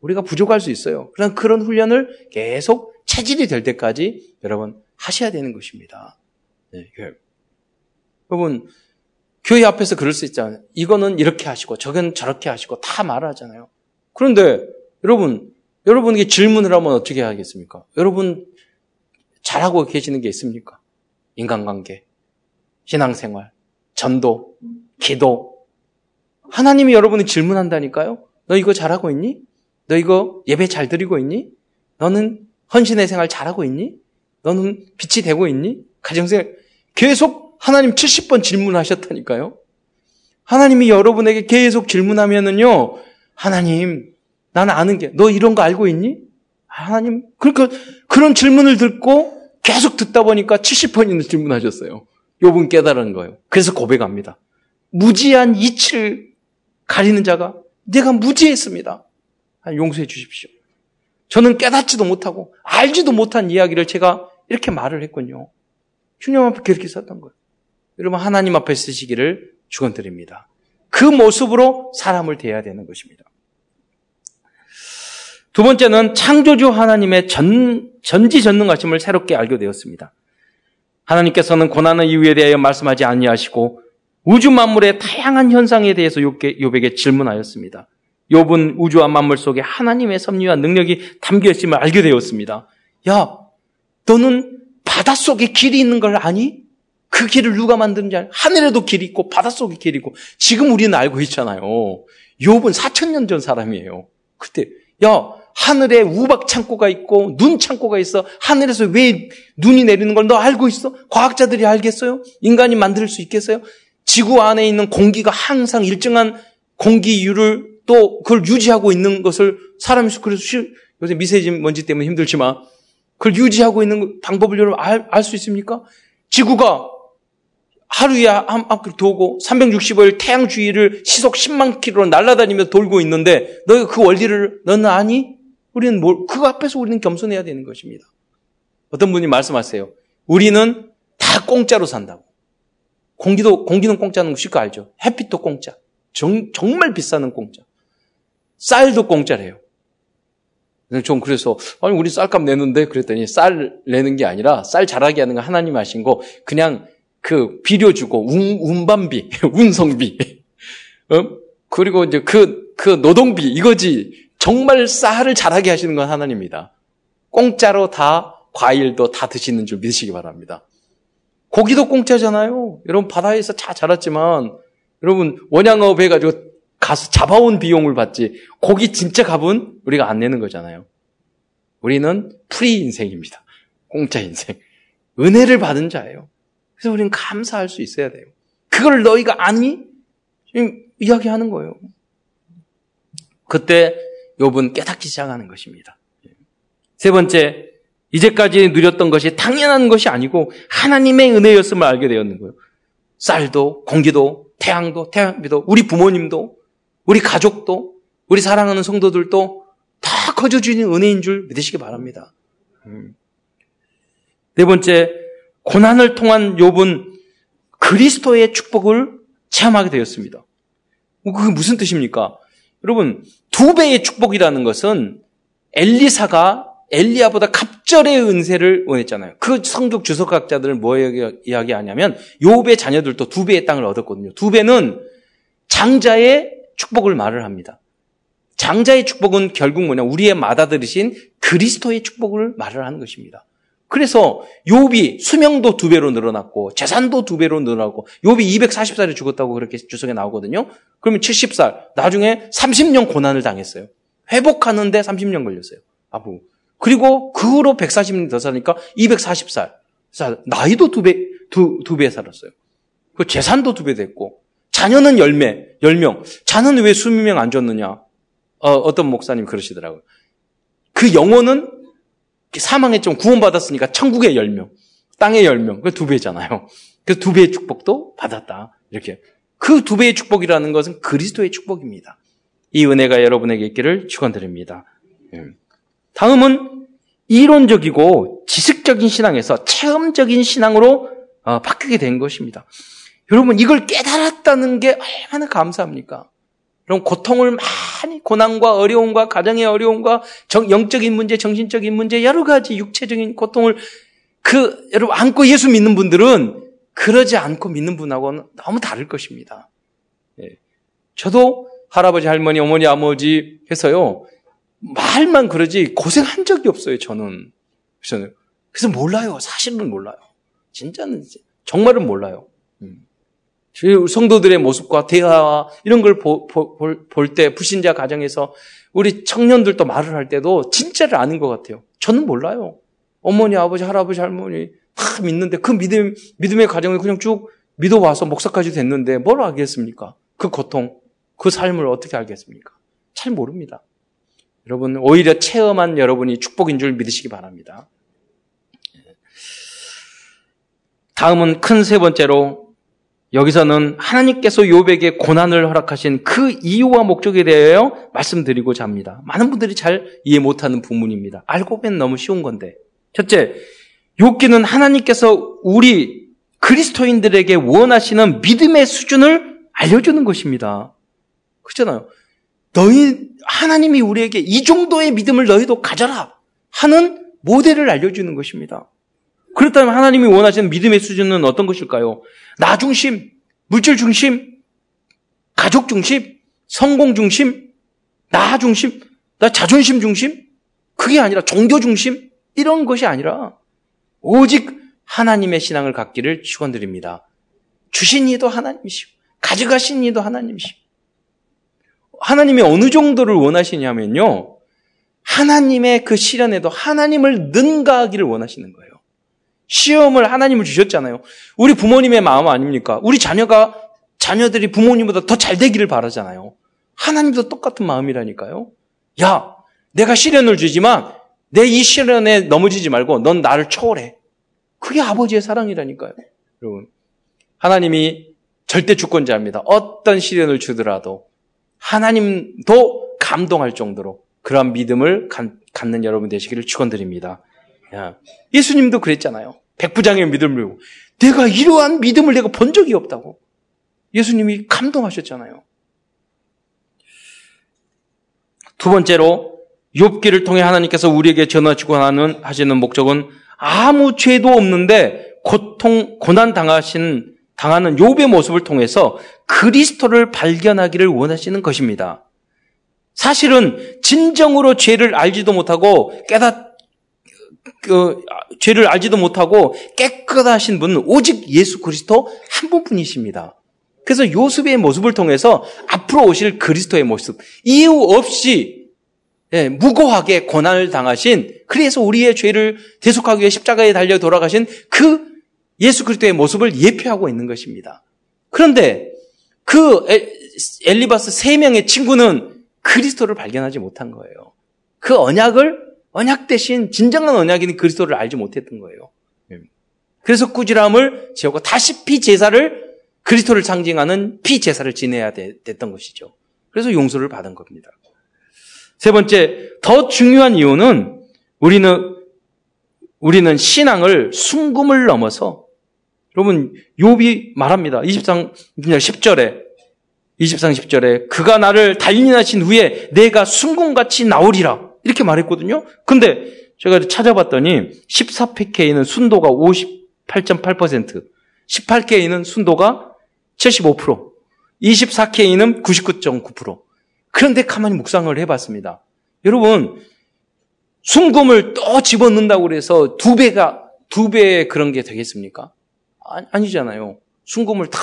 우리가 부족할 수 있어요. 그런 그런 훈련을 계속 체질이 될 때까지 여러분 하셔야 되는 것입니다. 네, 여러분 교회 앞에서 그럴 수 있잖아요. 이거는 이렇게 하시고 저건 저렇게 하시고 다 말하잖아요. 그런데 여러분 여러분에게 질문을 하면 어떻게 하겠습니까? 여러분 잘하고 계시는 게 있습니까? 인간관계, 신앙생활, 전도, 기도. 하나님이 여러분을 질문한다니까요? 너 이거 잘하고 있니? 너 이거 예배 잘 드리고 있니? 너는 헌신의 생활 잘하고 있니? 너는 빛이 되고 있니? 가정생활 계속 하나님 70번 질문하셨다니까요. 하나님이 여러분에게 계속 질문하면은요, 하나님, 나는 아는 게, 너 이런 거 알고 있니? 하나님, 그러니까 그런 질문을 듣고 계속 듣다 보니까 70번이나 질문하셨어요. 요분 깨달은 거예요. 그래서 고백합니다. 무지한 이치를 가리는 자가 내가 무지했습니다. 용서해 주십시오. 저는 깨닫지도 못하고 알지도 못한 이야기를 제가 이렇게 말을 했군요. 주님 앞에 그렇게 썼던 거예요. 여러분 하나님 앞에 쓰시기를 축원드립니다. 그 모습으로 사람을 대해야 되는 것입니다. 두 번째는 창조주 하나님의 전, 전지전능하심을 새롭게 알게 되었습니다. 하나님께서는 고난의 이유에 대하여 말씀하지 아니하시고 우주 만물의 다양한 현상에 대해서 요백에 질문하였습니다. 욥은 우주와 만물 속에 하나님의 섭리와 능력이 담겨 있음을 알게 되었습니다. 야, 너는 바닷속에 길이 있는 걸 아니? 그 길을 누가 만드는지 아니? 하늘에도 길이 있고 바닷속에 길이 있고 지금 우리는 알고 있잖아요. 욥은 4천 년 전 사람이에요. 그때 야, 하늘에 우박 창고가 있고 눈 창고가 있어. 하늘에서 왜 눈이 내리는 걸 너 알고 있어? 과학자들이 알겠어요? 인간이 만들 수 있겠어요? 지구 안에 있는 공기가 항상 일정한 공기율을 또 그걸 유지하고 있는 것을 사람이 그래서 요새 미세지 먼지 때문에 힘들지만 그걸 유지하고 있는 방법을 여러분 알 수 있습니까? 지구가 하루에 한 바퀴 도고 365일 태양 주위를 시속 10만 킬로로 날아다니며 돌고 있는데 너가 그 원리를 너는 아니? 우리는 뭘, 그 앞에서 우리는 겸손해야 되는 것입니다. 어떤 분이 말씀하세요. 우리는 다 공짜로 산다고. 공기도, 공기는 공짜는 거 쉽고 알죠? 햇빛도 공짜. 정, 정말 비싸는 공짜. 쌀도 공짜래요. 좀 그래서, 아니, 우리 쌀값 내는데 그랬더니 쌀 내는 게 아니라 쌀 자라게 하는 거 하나님 하신 거 그냥 그 비료 주고 운, 운반비, 운송비. 어? 그리고 이제 그, 그 노동비 이거지. 정말 쌀을 자라게 하시는 건 하나님입니다. 공짜로 다 과일도 다 드시는 줄 믿으시기 바랍니다. 고기도 공짜잖아요. 여러분 바다에서 다 자랐지만 여러분 원양어업 해가지고 가서 잡아온 비용을 받지 고기 진짜 값은 우리가 안 내는 거잖아요. 우리는 free 인생입니다. 공짜 인생. 은혜를 받은 자예요. 그래서 우리는 감사할 수 있어야 돼요. 그걸 너희가 아니? 지금 이야기하는 거예요. 그때 욥은 깨닫기 시작하는 것입니다. 세 번째, 이제까지 누렸던 것이 당연한 것이 아니고 하나님의 은혜였음을 알게 되었는 거예요. 쌀도, 공기도, 태양도, 태양비도, 우리 부모님도, 우리 가족도, 우리 사랑하는 성도들도 다 거저주는 은혜인 줄 믿으시기 바랍니다. 음. 네 번째, 고난을 통한 욥은 그리스도의 축복을 체험하게 되었습니다. 그게 무슨 뜻입니까? 여러분, 두 배의 축복이라는 것은 엘리사가 엘리야보다 갑절의 은혜를 원했잖아요. 그 성경 주석학자들은 뭐 이야기하냐면 요배 자녀들도 두 배의 땅을 얻었거든요. 두 배는 장자의 축복을 말을 합니다. 장자의 축복은 결국 뭐냐? 우리의 맏아들이신 그리스도의 축복을 말을 하는 것입니다. 그래서 욥이 수명도 두 배로 늘어났고 재산도 두 배로 늘어나고 욥이 240살에 죽었다고 그렇게 주석에 나오거든요. 그러면 70살 나중에 30년 고난을 당했어요. 회복하는데 30년 걸렸어요. 아부. 그리고 그 후로 140년 더 사니까 240살. 나이도 두 배, 두, 두 배 살았어요. 그 재산도 두 배 됐고, 자녀는 열매, 열명. 자는 왜 수명 이안 줬느냐? 어, 어떤 목사님 그러시더라고요. 그 영혼은 사망에 좀 구원받았으니까 천국의 열명, 땅의 열명, 그 두 배잖아요. 그두 배의 축복도 받았다. 이렇게. 그 두 배의 축복이라는 것은 그리스도의 축복입니다. 이 은혜가 여러분에게 있기를 축원드립니다. 예. 다음은 이론적이고 지식적인 신앙에서 체험적인 신앙으로 어, 바뀌게 된 것입니다. 여러분 이걸 깨달았다는 게 얼마나 감사합니까? 그럼 고통을 많이 고난과 어려움과 가정의 어려움과 정, 영적인 문제, 정신적인 문제 여러 가지 육체적인 고통을 그 여러분 안고 예수 믿는 분들은 그러지 않고 믿는 분하고는 너무 다를 것입니다. 예. 저도 할아버지, 할머니, 어머니, 아버지 해서요 말만 그러지 고생한 적이 없어요. 저는 그래서 몰라요. 사실은 몰라요. 진짜는 정말은 몰라요. 음. 성도들의 모습과 대화 이런 걸 볼 때 불신자 가정에서 우리 청년들도 말을 할 때도 진짜를 아는 것 같아요. 저는 몰라요. 어머니, 아버지, 할아버지, 할머니 다 믿는데 그 믿음 믿음의 가정을 그냥 쭉 믿어와서 목사까지 됐는데 뭘 알겠습니까? 그 고통, 그 삶을 어떻게 알겠습니까? 잘 모릅니다. 여러분 오히려 체험한 여러분이 축복인 줄 믿으시기 바랍니다. 다음은 큰 세 번째로 여기서는 하나님께서 요백에 고난을 허락하신 그 이유와 목적에 대하여 말씀드리고자 합니다. 많은 분들이 잘 이해 못하는 부분입니다. 알고 보면 너무 쉬운 건데. 첫째, 욥기는 하나님께서 우리 그리스도인들에게 원하시는 믿음의 수준을 알려주는 것입니다. 그렇잖아요. 너희 하나님이 우리에게 이 정도의 믿음을 너희도 가져라 하는 모델을 알려주는 것입니다. 그렇다면 하나님이 원하시는 믿음의 수준은 어떤 것일까요? 나 중심, 물질 중심, 가족 중심, 성공 중심, 나 중심, 나 자존심 중심? 그게 아니라 종교 중심? 이런 것이 아니라 오직 하나님의 신앙을 갖기를 축원드립니다. 주신 이도 하나님이시고 가져가신 이도 하나님이시고 하나님이 어느 정도를 원하시냐면요. 하나님의 그 시련에도 하나님을 능가하기를 원하시는 거예요. 시험을 하나님을 주셨잖아요. 우리 부모님의 마음 아닙니까? 우리 자녀가 자녀들이 부모님보다 더 잘 되기를 바라잖아요. 하나님도 똑같은 마음이라니까요. 야, 내가 시련을 주지만 내 이 시련에 넘어지지 말고 넌 나를 초월해. 그게 아버지의 사랑이라니까요. 여러분. 하나님이 절대 주권자입니다. 어떤 시련을 주더라도 하나님도 감동할 정도로 그러한 믿음을 갖는 여러분 되시기를 축원드립니다. 예수님도 그랬잖아요. 백부장의 믿음을 보고 내가 이러한 믿음을 내가 본 적이 없다고. 예수님이 감동하셨잖아요. 두 번째로 욥기를 통해 하나님께서 우리에게 전하시고 하는 하시는 목적은 아무 죄도 없는데 고통 고난 당하신 당하는 욥의 모습을 통해서 그리스도를 발견하기를 원하시는 것입니다. 사실은 진정으로 죄를 알지도 못하고 깨닫 그 죄를 알지도 못하고 깨끗하신 분은 오직 예수 그리스도 한 분뿐이십니다. 그래서 요셉의 모습을 통해서 앞으로 오실 그리스도의 모습 이유 없이 예, 무고하게 고난을 당하신 그래서 우리의 죄를 대속하기 위해 십자가에 달려 돌아가신 그 예수 그리스도의 모습을 예표하고 있는 것입니다. 그런데 그 엘리바스 세 명의 친구는 그리스도를 발견하지 못한 거예요. 그 언약을 언약 대신 진정한 언약인 그리스도를 알지 못했던 거예요. 예. 그래서 꾸지람을 지었고 다시 피 제사를 그리스도를 상징하는 피 제사를 지내야 됐던 것이죠. 그래서 용서를 받은 겁니다. 세 번째, 더 중요한 이유는 우리는 우리는 신앙을 순금을 넘어서 여러분 욥이 말합니다. 23 10절에 23 10절에 그가 나를 단련하신 후에 내가 순금같이 나오리라. 이렇게 말했거든요. 근데 제가 찾아봤더니 14PK는 순도가 58.8%, 18K는 순도가 75%, 24K는 99.9%. 그런데 가만히 묵상을 해봤습니다. 여러분, 순금을 또 집어넣는다고 그래서 두 배가, 두 배의 그런 게 되겠습니까? 아니, 잖아요 순금을 다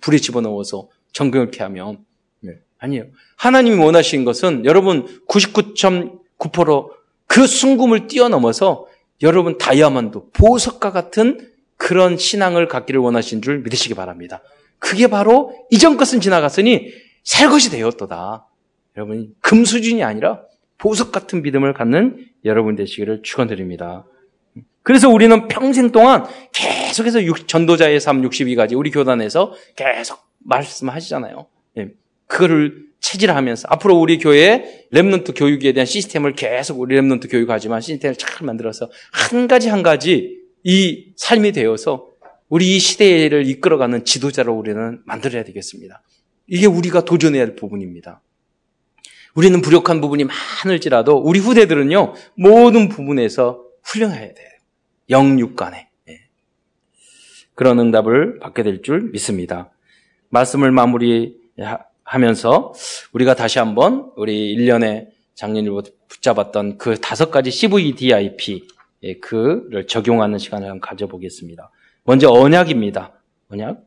불에 집어넣어서 정경을케 하면. 네, 아니에요. 하나님이 원하신 것은 여러분 99.9%그 순금을 뛰어넘어서 여러분 다이아몬드, 보석과 같은 그런 신앙을 갖기를 원하신 줄 믿으시기 바랍니다. 그게 바로 이전 것은 지나갔으니 새 것이 되었도다. 여러분 금 수준이 아니라 보석 같은 믿음을 갖는 여러분 되시기를 축원드립니다. 그래서 우리는 평생 동안 계속해서 전도자의 삶 62가지 우리 교단에서 계속 말씀하시잖아요. 예, 그거를 체질하면서 앞으로 우리 교회에 remnant 교육에 대한 시스템을 계속 우리 remnant 교육하지만 시스템을 잘 만들어서 한 가지 한 가지 이 삶이 되어서 우리 이 시대를 이끌어가는 지도자로 우리는 만들어야 되겠습니다. 이게 우리가 도전해야 할 부분입니다. 우리는 부족한 부분이 많을지라도 우리 후대들은요 모든 부분에서 훌륭해야 돼요. 영육간에 예. 그런 응답을 받게 될 줄 믿습니다. 말씀을 마무리 하면서 우리가 다시 한번 우리 1년에 작년일부 붙잡았던 그 다섯 가지 CVDIP 예, 그를 적용하는 시간을 한번 가져보겠습니다. 먼저 언약입니다. 언약.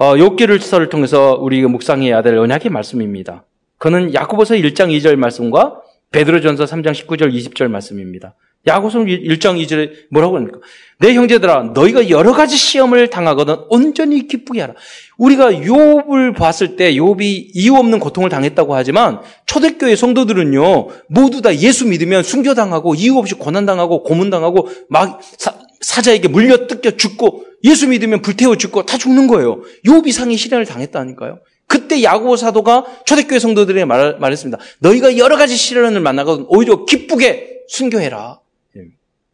어, 욕기를서를 통해서 우리가 묵상해야 될 언약의 말씀입니다. 그는 야고보서 1장 2절 말씀과 베드로전서 3장 19절 20절 말씀입니다. 야고보서 1장 2절에 뭐라고 합니까? 내 형제들아 너희가 여러 가지 시험을 당하거든 온전히 기쁘게 하라. 우리가 욥을 봤을 때 욥이 이유 없는 고통을 당했다고 하지만 초대교회 성도들은요 모두 다 예수 믿으면 순교당하고 이유 없이 고난당하고 고문당하고 막 사, 자에게 물려 뜯겨 죽고 예수 믿으면 불태워 죽고 다 죽는 거예요. 욥 이 상의 시련을 당했다니까요. 그때 야고보 사도가 초대교회 성도들에게 말, 말했습니다. 너희가 여러 가지 시련을 만나거든 오히려 기쁘게 순교해라.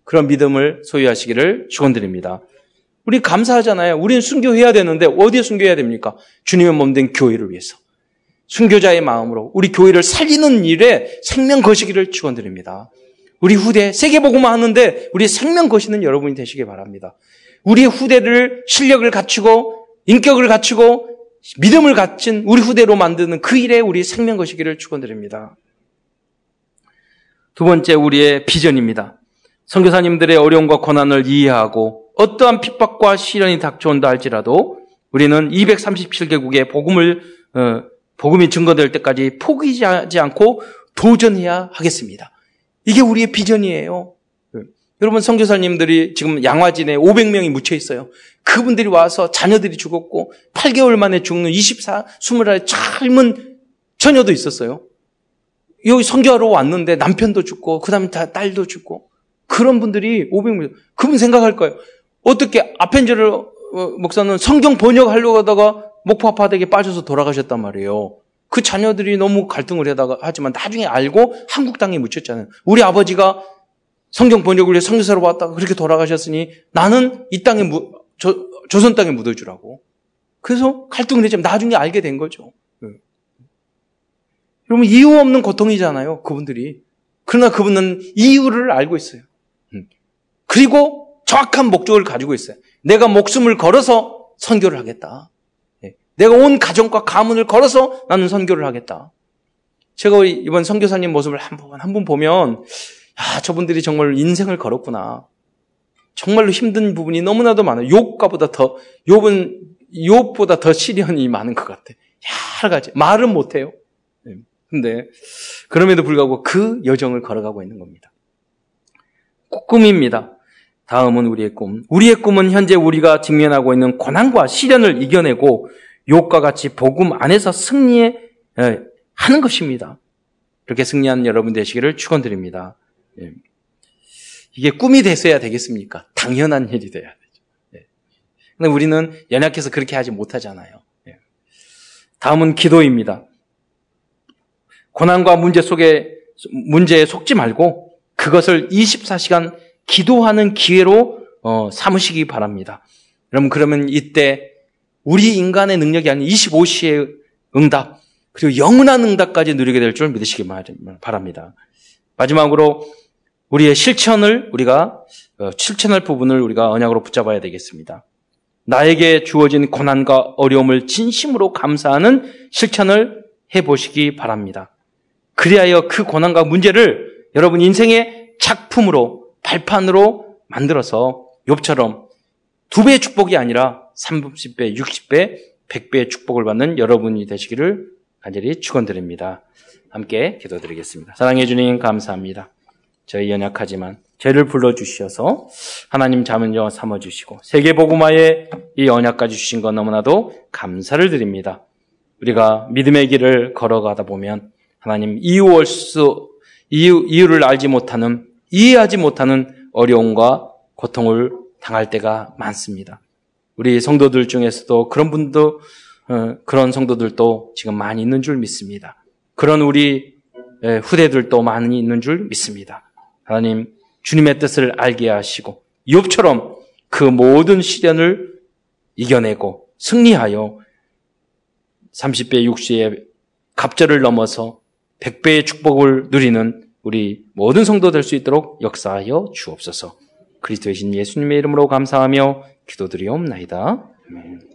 그런 믿음을 소유하시기를 축원드립니다. 우리 감사하잖아요. 우리는 순교해야 되는데 어디에 순교해야 됩니까? 주님의 몸 된 교회를 위해서. 순교자의 마음으로 우리 교회를 살리는 일에 생명 거시기를 축원드립니다. 우리 후대 세계 보고만 하는데 우리 생명 거시는 여러분이 되시기 바랍니다. 우리 후대를 실력을 갖추고 인격을 갖추고 믿음을 갖춘 우리 후대로 만드는 그 일에 우리 생명 거시기를 축원드립니다. 두 번째 우리의 비전입니다. 선교사님들의 어려움과 고난을 이해하고 어떠한 핍박과 시련이 닥쳐온다 할지라도 우리는 237개국의 복음을 어, 복음이 증거될 때까지 포기하지 않고 도전해야 하겠습니다. 이게 우리의 비전이에요. 여러분 선교사님들이 지금 양화진에 500명이 묻혀 있어요. 그분들이 와서 자녀들이 죽었고 8개월 만에 죽는 24, 20살 젊은 처녀도 있었어요. 여기 선교하러 왔는데 남편도 죽고 그다음에 다 딸도 죽고 그런 분들이 500명, 그분 생각할 거예요. 어떻게 아펜저를 어, 목사는 성경 번역하려고 하다가 목포 아파트에 빠져서 돌아가셨단 말이에요. 그 자녀들이 너무 갈등을 하다가 하지만 나중에 알고 한국 땅에 묻혔잖아요. 우리 아버지가 성경 번역을 위해 성교사로 왔다가 그렇게 돌아가셨으니 나는 이 땅에 무, 저, 조선 땅에 묻어주라고. 그래서 갈등을 했지만 나중에 알게 된 거죠. 네. 여러분 이유 없는 고통이잖아요. 그분들이. 그러나 그분은 이유를 알고 있어요. 그리고 정확한 목적을 가지고 있어요. 내가 목숨을 걸어서 선교를 하겠다. 예. 내가 온 가정과 가문을 걸어서 나는 선교를 하겠다. 제가 이번 선교사님 모습을 한 번, 한 번 보면, 야, 저분들이 정말 인생을 걸었구나. 정말로 힘든 부분이 너무나도 많아요. 욕과보다 더, 욕은, 욕보다 더 시련이 많은 것 같아. 여러 가지. 말은 못 해요. 예. 근데, 그럼에도 불구하고 그 여정을 걸어가고 있는 겁니다. 꿈입니다. 다음은 우리의 꿈. 우리의 꿈은 현재 우리가 직면하고 있는 고난과 시련을 이겨내고 욕과 같이 복음 안에서 승리해 하는 것입니다. 그렇게 승리하는 여러분 되시기를 축원드립니다. 예. 이게 꿈이 됐어야 되겠습니까? 당연한 일이 돼야 되죠. 예. 근데 우리는 연약해서 그렇게 하지 못하잖아요. 예. 다음은 기도입니다. 고난과 문제 속에 문제에 속지 말고 그것을 24시간 기도하는 기회로 어, 삼으시기 바랍니다. 여러분 그러면 이때 우리 인간의 능력이 아닌 25시의 응답 그리고 영원한 응답까지 누리게 될 줄 믿으시기 바랍니다. 마지막으로 우리의 실천을 우리가 어, 실천할 부분을 우리가 언약으로 붙잡아야 되겠습니다. 나에게 주어진 고난과 어려움을 진심으로 감사하는 실천을 해보시기 바랍니다. 그리하여 그 고난과 문제를 여러분 인생의 작품으로, 발판으로 만들어서 욥처럼 두 배의 축복이 아니라 30배, 60배, 100배의 축복을 받는 여러분이 되시기를 간절히 축원드립니다. 함께 기도드리겠습니다. 사랑해 주님 감사합니다. 저희 연약하지만 죄를 불러주셔서 하나님 자문여 삼아 주시고 세계 복음화에 이 언약까지 주신 것 너무나도 감사를 드립니다. 우리가 믿음의 길을 걸어가다 보면 하나님 이유할 수 이유, 이유를 알지 못하는 이해하지 못하는 어려움과 고통을 당할 때가 많습니다. 우리 성도들 중에서도 그런 분도 어, 그런 성도들도 지금 많이 있는 줄 믿습니다. 그런 우리 후대들도 많이 있는 줄 믿습니다. 하나님 주님의 뜻을 알게 하시고 욥처럼 그 모든 시련을 이겨내고 승리하여 30배 60의 갑절을 넘어서 100배의 축복을 누리는 우리 모든 성도 될 수 있도록 역사하여 주옵소서. 그리스도의 신 예수님의 이름으로 감사하며 기도드리옵나이다. 아멘.